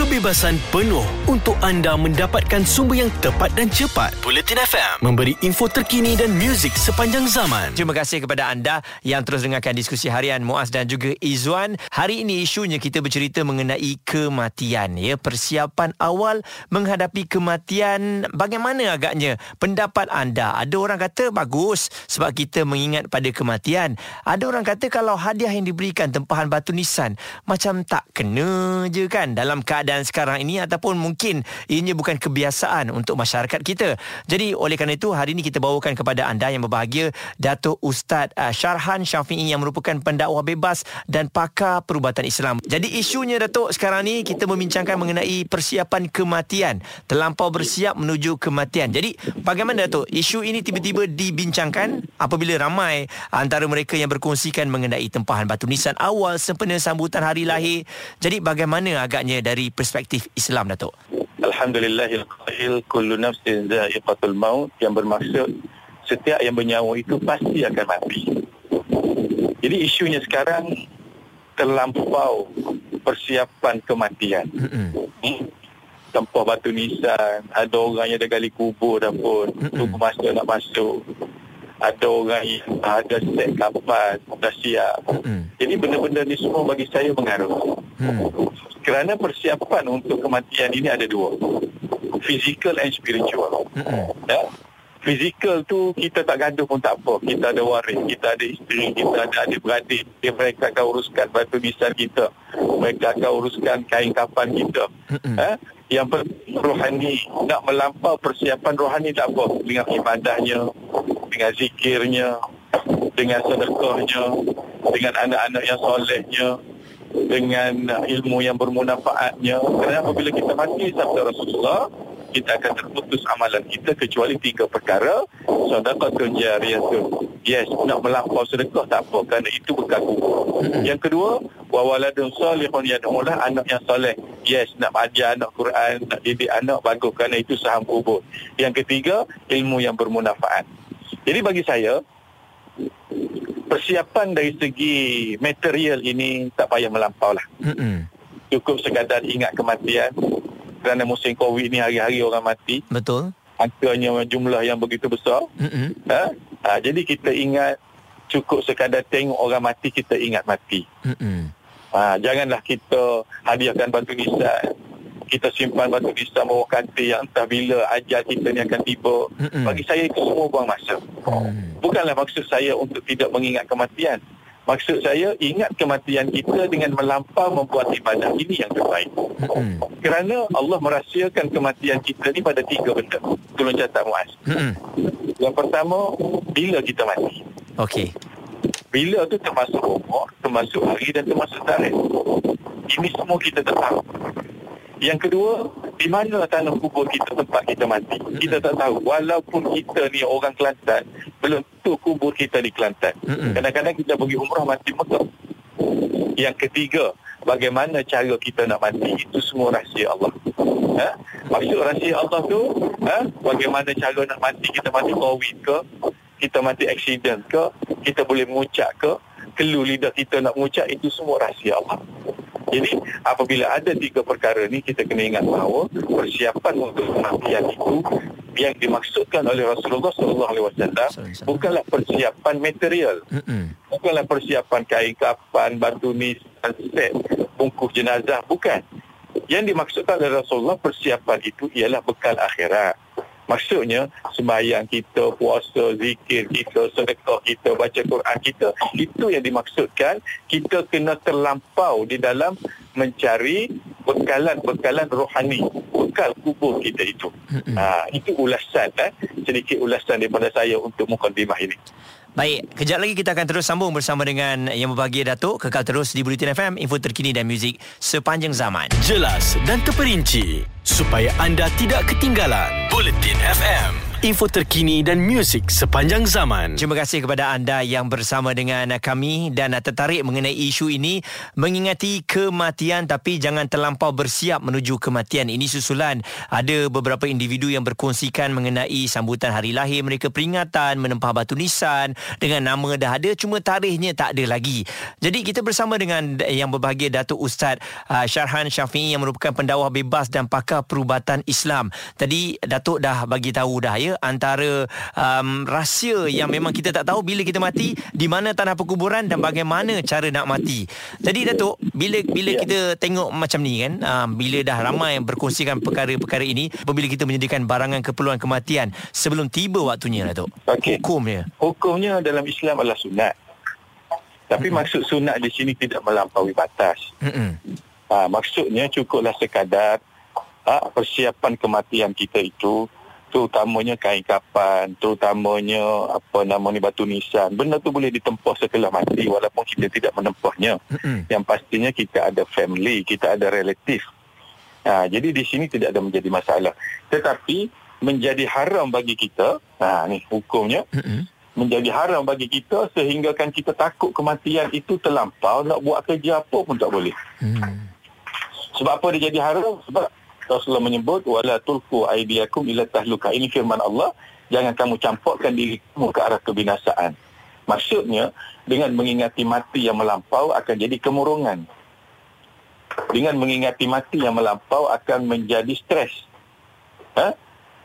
kebebasan penuh untuk anda mendapatkan sumber yang tepat dan cepat. Bulletin FM memberi info terkini dan muzik sepanjang zaman. Terima kasih kepada anda yang terus dengarkan diskusi harian Muaz dan juga Izwan. Hari ini isunya kita bercerita mengenai kematian. Ya, persiapan awal menghadapi kematian. Bagaimana agaknya pendapat anda? Ada orang kata bagus sebab kita mengingat pada kematian. Ada orang kata kalau hadiah yang diberikan tempahan batu nisan macam tak kena je kan dalam keadaan sekarang ini ataupun mungkin ianya bukan kebiasaan untuk masyarakat kita. Jadi oleh kerana itu hari ini kita bawakan kepada anda yang berbahagia Datuk Ustaz uh, Syarhan Syafi'i yang merupakan pendakwah bebas dan pakar perubatan Islam. Jadi isunya Datuk sekarang ni kita membincangkan mengenai persiapan kematian. Terlampau bersiap menuju kematian. Jadi bagaimana Datuk isu ini tiba-tiba dibincangkan apabila ramai antara mereka yang berkongsikan mengenai tempahan batu nisan awal sempena sambutan hari lahir. Jadi bagaimana agaknya dari perspektif Islam Datuk? Alhamdulillahil qail kullu nafsin dha'iqatul maut yang bermaksud setiap yang bernyawa itu pasti akan mati. Jadi isunya sekarang terlampau persiapan kematian. Hmm. Tempah batu nisan, ada orang yang dah gali kubur dah pun, tunggu masa nak masuk. Ada orang yang ada set kapan, dah siap. Jadi benda-benda ni semua bagi saya mengaruh. Hmm. Kerana persiapan untuk kematian ini ada dua. Physical and spiritual. Ya? Fizikal tu kita tak gaduh pun tak apa. Kita ada waris, kita ada isteri, kita ada adik-beradik. Dia mereka akan uruskan batu nisan kita. Mereka akan uruskan kain kapan kita. Eh? Yang penting rohani. Nak melampau persiapan rohani tak apa. Dengan ibadahnya, dengan zikirnya, dengan sedekahnya, dengan anak-anak yang solehnya, dengan ilmu yang bermunafaatnya. Kerana apabila kita mati sabda Rasulullah, kita akan terputus amalan kita kecuali tiga perkara. Sedekah jariyah tu yes nak melampau sedekah tak apa kerana itu bekal kubur yang kedua wa waladun salihun yad'ulah anak yang soleh. Yes nak ajar anak Quran nak didik anak bagus. Kerana itu saham kubur. Yang ketiga ilmu yang bermanfaat. Jadi bagi saya persiapan dari segi material ini tak payah melampau lah cukup sekadar ingat kematian kerana musim Covid ni hari-hari orang mati. Betul. Angkanya jumlah yang begitu besar. Ha? Ha, jadi kita ingat cukup sekadar tengok orang mati kita ingat mati. Ha, janganlah kita hadiahkan batu nisan. Kita simpan batu nisan bawah katil yang entah bila ajal kita ni akan tiba. Mm-hmm. Bagi saya itu semua buang masa. Mm. Bukanlah maksud saya untuk tidak mengingat kematian. Maksud saya ingat kematian kita dengan melampau membuat ibadah ini yang terbaik. Hmm. Kerana Allah merahsiakan kematian kita ni pada tiga benda. Tolong catat Muaz. Hmm. Yang pertama, bila kita mati. Okey. Bila tu termasuk umur, termasuk hari dan termasuk tarikh. Ini semua kita tak tahu. Yang kedua, di mana tanah kubur kita tempat kita mati? Kita tak tahu. Walaupun kita ni orang Kelantan, belum tentu kubur kita di Kelantan. Kadang-kadang kita pergi umrah mati Mekah. Yang ketiga, bagaimana cara kita nak mati? Itu semua rahsia Allah. Ha? Maksud rahsia Allah tu, ha? bagaimana cara nak mati? Kita mati COVID ke? Kita mati accident ke? Kita boleh mengucap ke? Kelu lidah kita nak mengucap, itu semua rahsia Allah. Jadi apabila ada tiga perkara ni kita kena ingat bahawa persiapan untuk kematian itu yang dimaksudkan oleh Rasulullah sallallahu alaihi wasallam bukanlah persiapan material. Bukanlah persiapan kain kapan, batu nisan, set, bungkus jenazah, bukan. Yang dimaksudkan oleh Rasulullah persiapan itu ialah bekal akhirat. Maksudnya sembahyang kita, puasa, zikir kita, sedekah kita, baca Quran kita, itu yang dimaksudkan kita kena terlampau di dalam mencari bekalan-bekalan rohani, bekal kubur kita itu. Ha, itu ulasan eh, sedikit ulasan daripada saya untuk mukadimah ini. Baik, kejap lagi kita akan terus sambung bersama dengan yang berbahagia Datuk. Kekal terus di Bulletin FM, info terkini dan muzik sepanjang zaman. Jelas dan terperinci supaya anda tidak ketinggalan. Bulletin FM. Info terkini dan muzik sepanjang zaman. Terima kasih kepada anda yang bersama dengan kami dan tertarik mengenai isu ini mengingati kematian tapi jangan terlampau bersiap menuju kematian. Ini susulan ada beberapa individu yang berkongsikan mengenai sambutan hari lahir mereka peringatan menempah batu nisan dengan nama dah ada cuma tarikhnya tak ada lagi. Jadi kita bersama dengan yang berbahagia Datuk Ustaz uh, Syarhan Syafi'i yang merupakan pendakwah bebas dan pakar perubatan Islam. Tadi Datuk dah bagi tahu dah ya antara um, rahsia yang memang kita tak tahu bila kita mati di mana tanah perkuburan dan bagaimana cara nak mati. Jadi Datuk bila bila Ya. kita tengok macam ni kan um, bila dah ramai yang berkongsikan perkara-perkara ini apabila kita menyediakan barangan keperluan kematian sebelum tiba waktunya Datuk. Okey. Hukumnya. Hukumnya dalam Islam adalah sunat. Tapi Mm-mm. maksud sunat di sini tidak melampaui batas. Mm-mm. Ha, maksudnya cukuplah sekadar ha, persiapan kematian kita itu terutamanya kain kapan, terutamanya apa nama ni batu nisan. Benda tu boleh ditempuh setelah mati walaupun kita tidak menempahnya. Mm-mm. Yang pastinya kita ada family, kita ada relatif. Ha, jadi di sini tidak ada menjadi masalah. Tetapi menjadi haram bagi kita, ha, ni hukumnya, Mm-mm. menjadi haram bagi kita sehingga kan kita takut kematian itu terlampau nak buat kerja apa pun tak boleh. Mm. Sebab apa dia jadi haram? Sebab Rasulullah menyebut wala tulqu aydiyakum ila tahluka. Ini firman Allah, jangan kamu campurkan diri kamu ke arah kebinasaan. Maksudnya dengan mengingati mati yang melampau akan jadi kemurungan. Dengan mengingati mati yang melampau akan menjadi stres. Ha?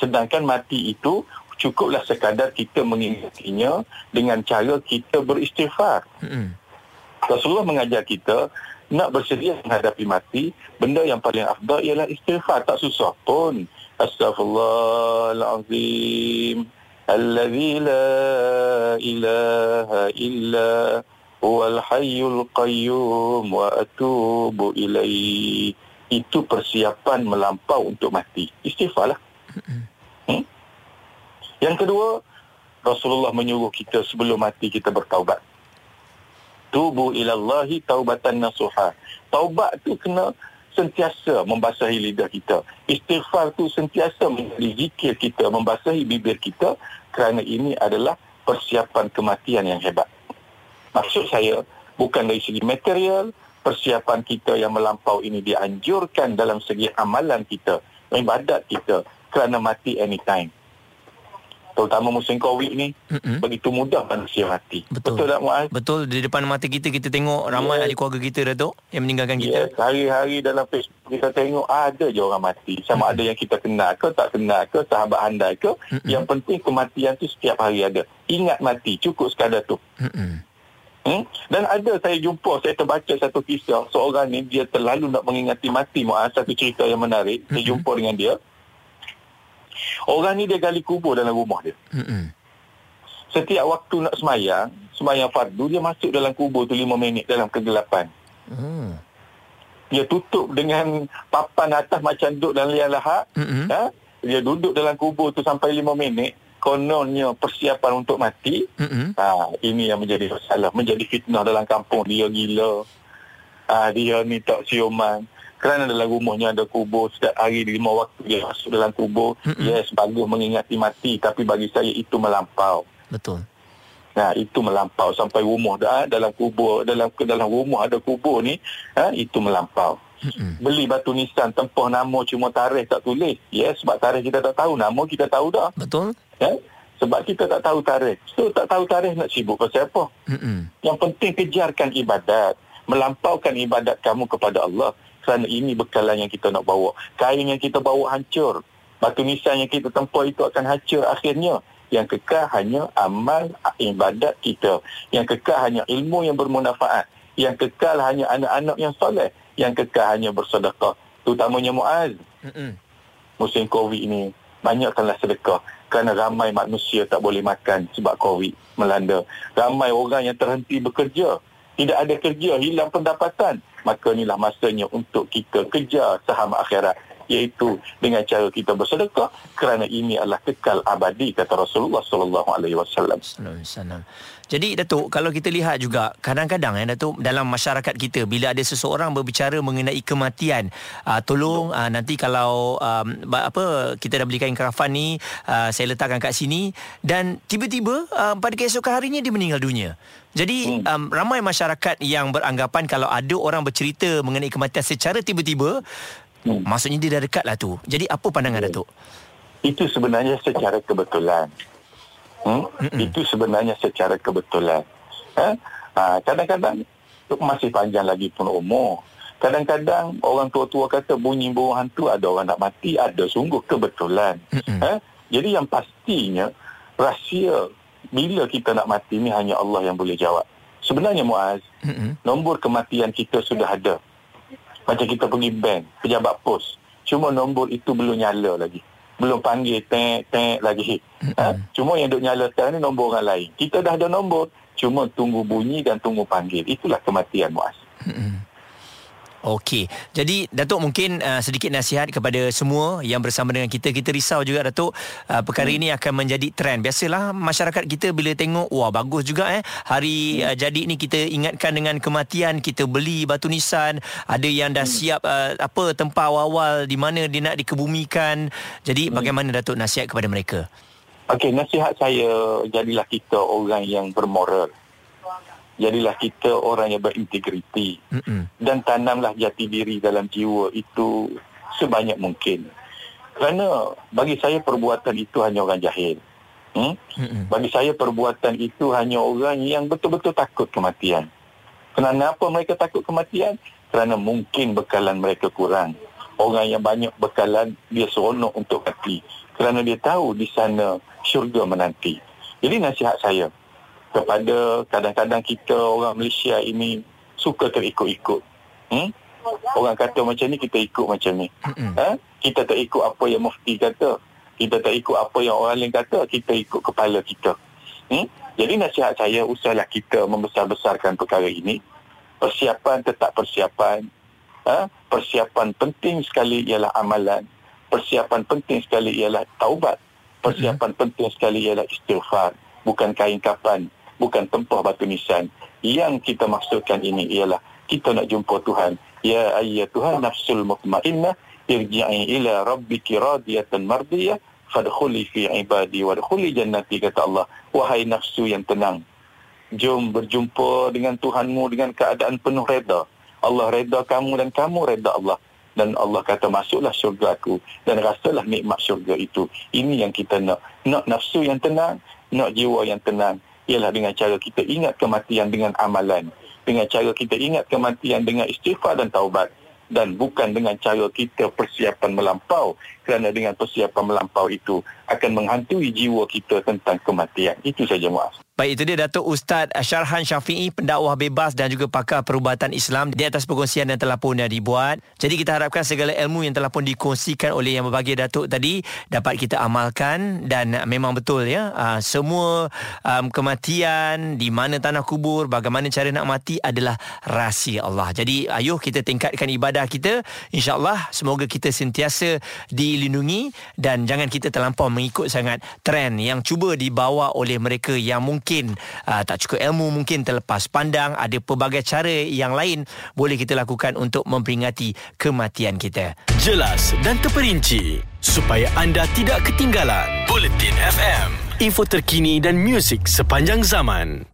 Sedangkan mati itu cukuplah sekadar kita mengingatinya dengan cara kita beristighfar. Mm-mm. Rasulullah mengajar kita nak bersedia menghadapi mati, benda yang paling afdal ialah istighfar, tak susah pun. Astaghfirullahalazim. Allazi la ilaha illa huwal hayyul qayyum wa atubu ilaihi. Itu persiapan melampau untuk mati. Istighfarlah. Hmm? Yang kedua, Rasulullah menyuruh kita sebelum mati kita bertaubat tubu ilallahi taubatan nasuha. Taubat tu kena sentiasa membasahi lidah kita. Istighfar tu sentiasa menjadi zikir kita, membasahi bibir kita kerana ini adalah persiapan kematian yang hebat. Maksud saya bukan dari segi material, persiapan kita yang melampau ini dianjurkan dalam segi amalan kita, ibadat kita kerana mati anytime. Terutama musim Covid ni, Mm-mm. begitu mudah manusia mati. Betul. Betul tak Muaz? Betul di depan mata kita kita tengok ramai Ya. ahli keluarga kita Datuk yang meninggalkan kita. hari-hari dalam Facebook kita tengok ada je orang mati. Sama ada yang kita kenal ke tak kenal ke, sahabat handai ke. Mm-mm. Yang penting kematian tu setiap hari ada. Ingat mati, cukup sekadar tu. Mm-mm. Hmm? Dan ada saya jumpa, saya terbaca satu kisah. Seorang ni dia terlalu nak mengingati mati. Muaz, satu cerita yang menarik. Saya Mm-mm. jumpa dengan dia. Orang ni dia gali kubur dalam rumah dia. Mm-mm. Setiap waktu nak semayang, semayang fardu, dia masuk dalam kubur tu 5 minit dalam kegelapan. Oh. Dia tutup dengan papan atas macam duduk dalam liang lahat. Mm-mm. Ha? Dia duduk dalam kubur tu sampai 5 minit. Kononnya persiapan untuk mati. Mm-mm. Ha, ini yang menjadi masalah. Menjadi fitnah dalam kampung. Dia gila. Ha, dia ni tak siuman. Kerana dalam rumahnya ada kubur. Setiap hari lima waktu dia masuk dalam kubur. Mm-mm. Yes, bagus mengingati mati. Tapi bagi saya itu melampau. Betul. Nah, itu melampau sampai rumah dah dalam kubur dalam ke dalam rumah ada kubur ni, ha, itu melampau. Mm-mm. Beli batu nisan tempah nama cuma tarikh tak tulis. Ya, yes, sebab tarikh kita tak tahu, nama kita tahu dah. Betul? Ya? Sebab kita tak tahu tarikh. So tak tahu tarikh nak sibuk pasal apa? Mm-mm. Yang penting kejarkan ibadat, melampaukan ibadat kamu kepada Allah. Kerana ini bekalan yang kita nak bawa. Kain yang kita bawa hancur. Batu nisan yang kita tempah itu akan hancur akhirnya. Yang kekal hanya amal ibadat kita. Yang kekal hanya ilmu yang bermanfaat. Yang kekal hanya anak-anak yang soleh. Yang kekal hanya bersedekah. Terutamanya Muaz. Mm-mm. Musim Covid ini banyakkanlah sedekah. Kerana ramai manusia tak boleh makan sebab Covid melanda. Ramai orang yang terhenti bekerja. Tidak ada kerja, hilang pendapatan. Maka inilah masanya untuk kita kejar saham akhirat. Iaitu dengan cara kita bersedekah kerana ini adalah kekal abadi kata Rasulullah sallallahu alaihi wasallam. Jadi Datuk kalau kita lihat juga kadang-kadang ya Datuk dalam masyarakat kita bila ada seseorang berbicara mengenai kematian uh, tolong uh, nanti kalau um, apa kita dah beli kain kafan ni uh, saya letakkan kat sini dan tiba-tiba uh, pada keesokan harinya dia meninggal dunia. Jadi hmm. um, ramai masyarakat yang beranggapan kalau ada orang bercerita mengenai kematian secara tiba-tiba hmm. maksudnya dia dah dekat lah tu. Jadi apa pandangan hmm. Datuk? Itu sebenarnya secara kebetulan. Hmm? Itu sebenarnya secara kebetulan. Ha? Ha, kadang-kadang masih panjang lagi pun umur. Kadang-kadang orang tua-tua kata bunyi burung hantu ada orang nak mati, ada sungguh kebetulan. Ha? Jadi yang pastinya rahsia bila kita nak mati ni hanya Allah yang boleh jawab. Sebenarnya Muaz, nombor kematian kita sudah ada. Macam kita pergi bank, pejabat pos. Cuma nombor itu belum nyala lagi belum panggil tek tek lagi. Ha? Cuma yang duk nyala sekarang ni nombor orang lain. Kita dah ada nombor, cuma tunggu bunyi dan tunggu panggil. Itulah kematian Muaz. Okey. Jadi Datuk mungkin uh, sedikit nasihat kepada semua yang bersama dengan kita. Kita risau juga Datuk uh, perkara hmm. ini akan menjadi trend. Biasalah masyarakat kita bila tengok wah bagus juga eh hari hmm. uh, jadi ni kita ingatkan dengan kematian, kita beli batu nisan, ada yang dah hmm. siap uh, apa tempat awal-awal di mana dia nak dikebumikan. Jadi hmm. bagaimana Datuk nasihat kepada mereka? Okey, nasihat saya jadilah kita orang yang bermoral jadilah kita orang yang berintegriti. Dan tanamlah jati diri dalam jiwa itu sebanyak mungkin. Kerana bagi saya perbuatan itu hanya orang jahil. Hmm? bagi saya perbuatan itu hanya orang yang betul-betul takut kematian. Kerana apa mereka takut kematian? Kerana mungkin bekalan mereka kurang. Orang yang banyak bekalan dia seronok untuk mati. Kerana dia tahu di sana syurga menanti. Jadi nasihat saya kepada kadang-kadang kita orang Malaysia ini suka terikut-ikut. Hmm? Orang kata macam ni, kita ikut macam ni. Ha? Kita tak ikut apa yang mufti kata. Kita tak ikut apa yang orang lain kata. Kita ikut kepala kita. Hmm? Jadi nasihat saya, usahlah kita membesar-besarkan perkara ini. Persiapan tetap persiapan. Ha? Persiapan penting sekali ialah amalan. Persiapan penting sekali ialah taubat. Persiapan penting sekali ialah istighfar. Bukan kain kapan bukan tempah batu nisan. Yang kita maksudkan ini ialah kita nak jumpa Tuhan. Ya ayya Tuhan nafsul mutmainnah irji'i ila rabbiki radiyatan mardiyah fadkhuli fi ibadi wadkhuli jannati kata Allah. Wahai nafsu yang tenang. Jom berjumpa dengan Tuhanmu dengan keadaan penuh reda. Allah reda kamu dan kamu reda Allah. Dan Allah kata masuklah syurga aku dan rasalah nikmat syurga itu. Ini yang kita nak. Nak nafsu yang tenang, nak jiwa yang tenang ialah dengan cara kita ingat kematian dengan amalan dengan cara kita ingat kematian dengan istighfar dan taubat dan bukan dengan cara kita persiapan melampau kerana dengan persiapan melampau itu akan menghantui jiwa kita tentang kematian. Itu saja maaf Baik itu dia Datuk Ustaz Syarhan Syafi'i pendakwah bebas dan juga pakar perubatan Islam di atas perkongsian yang telah pun dibuat. Jadi kita harapkan segala ilmu yang telah pun dikongsikan oleh yang berbagi Datuk tadi dapat kita amalkan dan memang betul ya ah, semua um, kematian di mana tanah kubur bagaimana cara nak mati adalah rahsia Allah. Jadi ayuh kita tingkatkan ibadah kita insya-Allah semoga kita sentiasa dilindungi dan jangan kita terlampau mengikut sangat trend yang cuba dibawa oleh mereka yang mungkin mungkin uh, tak cukup ilmu mungkin terlepas pandang ada pelbagai cara yang lain boleh kita lakukan untuk memperingati kematian kita. Jelas dan terperinci supaya anda tidak ketinggalan bulletin FM info terkini dan muzik sepanjang zaman